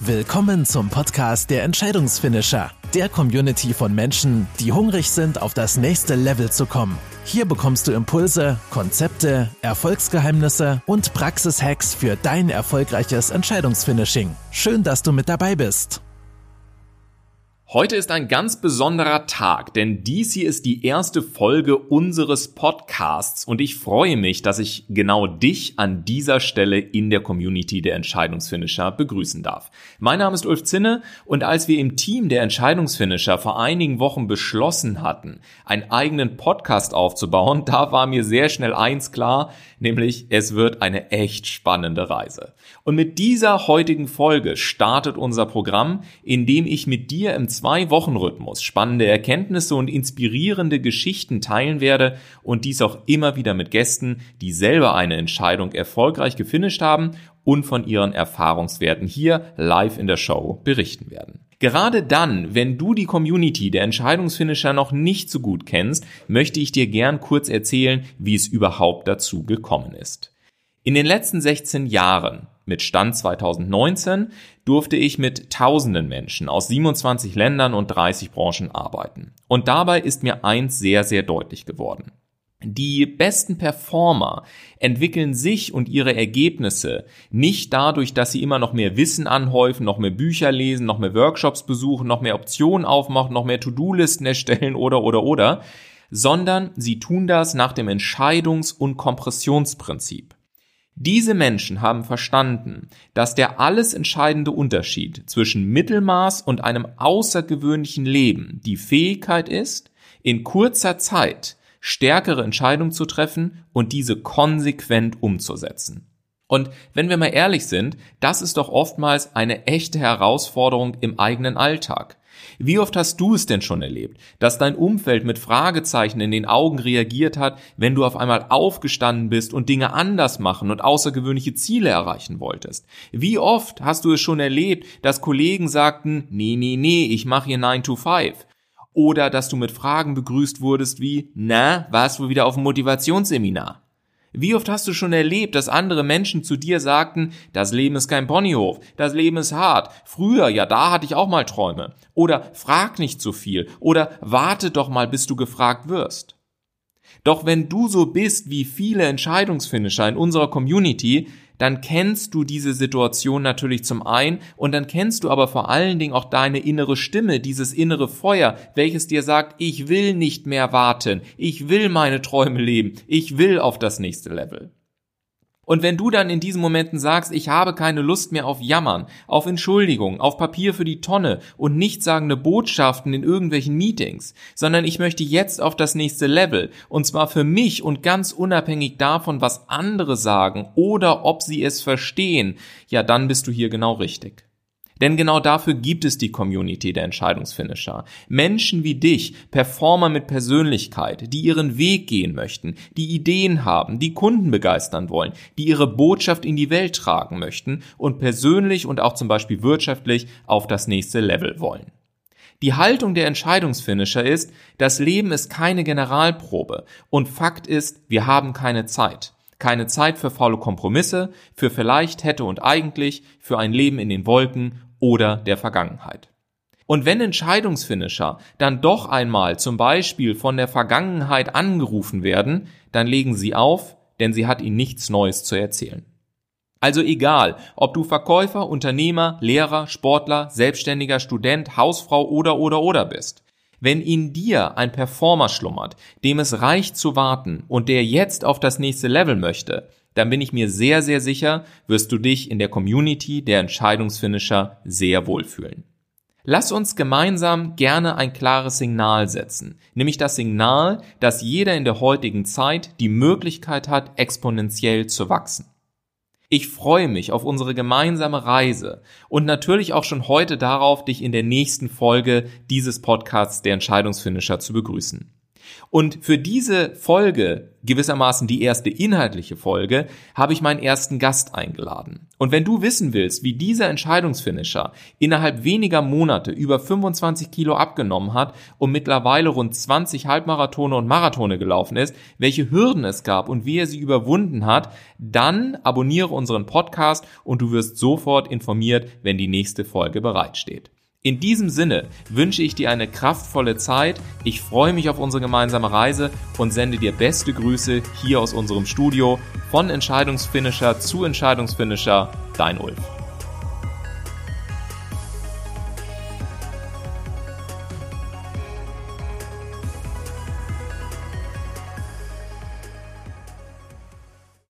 Willkommen zum Podcast der Entscheidungsfinisher, der Community von Menschen, die hungrig sind, auf das nächste Level zu kommen. Hier bekommst du Impulse, Konzepte, Erfolgsgeheimnisse und Praxishacks für dein erfolgreiches Entscheidungsfinishing. Schön, dass du mit dabei bist. Heute ist ein ganz besonderer Tag, denn dies hier ist die erste Folge unseres Podcasts und ich freue mich, dass ich genau dich an dieser Stelle in der Community der Entscheidungsfinisher begrüßen darf. Mein Name ist Ulf Zinne und als wir im Team der Entscheidungsfinisher vor einigen Wochen beschlossen hatten, einen eigenen Podcast aufzubauen, da war mir sehr schnell eins klar, nämlich es wird eine echt spannende Reise. Und mit dieser heutigen Folge startet unser Programm, in dem ich mit dir im Zwei-Wochen-Rhythmus spannende Erkenntnisse und inspirierende Geschichten teilen werde und dies auch immer wieder mit Gästen, die selber eine Entscheidung erfolgreich gefinisht haben und von ihren Erfahrungswerten hier live in der Show berichten werden. Gerade dann, wenn du die Community der Entscheidungsfinisher noch nicht so gut kennst, möchte ich dir gern kurz erzählen, wie es überhaupt dazu gekommen ist. In den letzten 16 Jahren, mit Stand 2019, durfte ich mit tausenden Menschen aus 27 Ländern und 30 Branchen arbeiten. Und dabei ist mir eins sehr, sehr deutlich geworden. Die besten Performer entwickeln sich und ihre Ergebnisse nicht dadurch, dass sie immer noch mehr Wissen anhäufen, noch mehr Bücher lesen, noch mehr Workshops besuchen, noch mehr Optionen aufmachen, noch mehr To-Do-Listen erstellen oder oder oder, sondern sie tun das nach dem Entscheidungs- und Kompressionsprinzip. Diese Menschen haben verstanden, dass der alles entscheidende Unterschied zwischen Mittelmaß und einem außergewöhnlichen Leben die Fähigkeit ist, in kurzer Zeit stärkere Entscheidungen zu treffen und diese konsequent umzusetzen. Und wenn wir mal ehrlich sind, das ist doch oftmals eine echte Herausforderung im eigenen Alltag. Wie oft hast du es denn schon erlebt, dass dein Umfeld mit Fragezeichen in den Augen reagiert hat, wenn du auf einmal aufgestanden bist und Dinge anders machen und außergewöhnliche Ziele erreichen wolltest? Wie oft hast du es schon erlebt, dass Kollegen sagten, nee, nee, nee, ich mache hier 9 to 5? Oder dass du mit Fragen begrüßt wurdest wie, na, warst du wieder auf dem Motivationsseminar? Wie oft hast du schon erlebt, dass andere Menschen zu dir sagten, das Leben ist kein Ponyhof, das Leben ist hart, früher, ja, da hatte ich auch mal Träume. Oder frag nicht zu viel. Oder warte doch mal, bis du gefragt wirst. Doch wenn du so bist wie viele Entscheidungsfinisher in unserer Community, dann kennst du diese Situation natürlich zum einen und dann kennst du aber vor allen Dingen auch deine innere Stimme, dieses innere Feuer, welches dir sagt, ich will nicht mehr warten, ich will meine Träume leben, ich will auf das nächste Level. Und wenn du dann in diesen Momenten sagst, ich habe keine Lust mehr auf Jammern, auf Entschuldigung, auf Papier für die Tonne und nichtssagende Botschaften in irgendwelchen Meetings, sondern ich möchte jetzt auf das nächste Level, und zwar für mich und ganz unabhängig davon, was andere sagen oder ob sie es verstehen, ja, dann bist du hier genau richtig. Denn genau dafür gibt es die Community der Entscheidungsfinisher. Menschen wie dich, Performer mit Persönlichkeit, die ihren Weg gehen möchten, die Ideen haben, die Kunden begeistern wollen, die ihre Botschaft in die Welt tragen möchten und persönlich und auch zum Beispiel wirtschaftlich auf das nächste Level wollen. Die Haltung der Entscheidungsfinisher ist, das Leben ist keine Generalprobe und Fakt ist, wir haben keine Zeit. Keine Zeit für faule Kompromisse, für vielleicht hätte und eigentlich, für ein Leben in den Wolken oder der Vergangenheit. Und wenn Entscheidungsfinisher dann doch einmal zum Beispiel von der Vergangenheit angerufen werden, dann legen sie auf, denn sie hat ihnen nichts Neues zu erzählen. Also egal, ob du Verkäufer, Unternehmer, Lehrer, Sportler, Selbstständiger, Student, Hausfrau oder oder oder bist. Wenn in dir ein Performer schlummert, dem es reicht zu warten und der jetzt auf das nächste Level möchte, dann bin ich mir sehr, sehr sicher, wirst du dich in der Community der Entscheidungsfinisher sehr wohlfühlen. Lass uns gemeinsam gerne ein klares Signal setzen, nämlich das Signal, dass jeder in der heutigen Zeit die Möglichkeit hat, exponentiell zu wachsen. Ich freue mich auf unsere gemeinsame Reise und natürlich auch schon heute darauf, dich in der nächsten Folge dieses Podcasts der Entscheidungsfinisher zu begrüßen. Und für diese Folge, gewissermaßen die erste inhaltliche Folge, habe ich meinen ersten Gast eingeladen. Und wenn du wissen willst, wie dieser Entscheidungsfinisher innerhalb weniger Monate über 25 Kilo abgenommen hat und mittlerweile rund 20 Halbmarathone und Marathone gelaufen ist, welche Hürden es gab und wie er sie überwunden hat, dann abonniere unseren Podcast und du wirst sofort informiert, wenn die nächste Folge bereitsteht. In diesem Sinne wünsche ich dir eine kraftvolle Zeit. Ich freue mich auf unsere gemeinsame Reise und sende dir beste Grüße hier aus unserem Studio von Entscheidungsfinisher zu Entscheidungsfinisher, dein Ulf.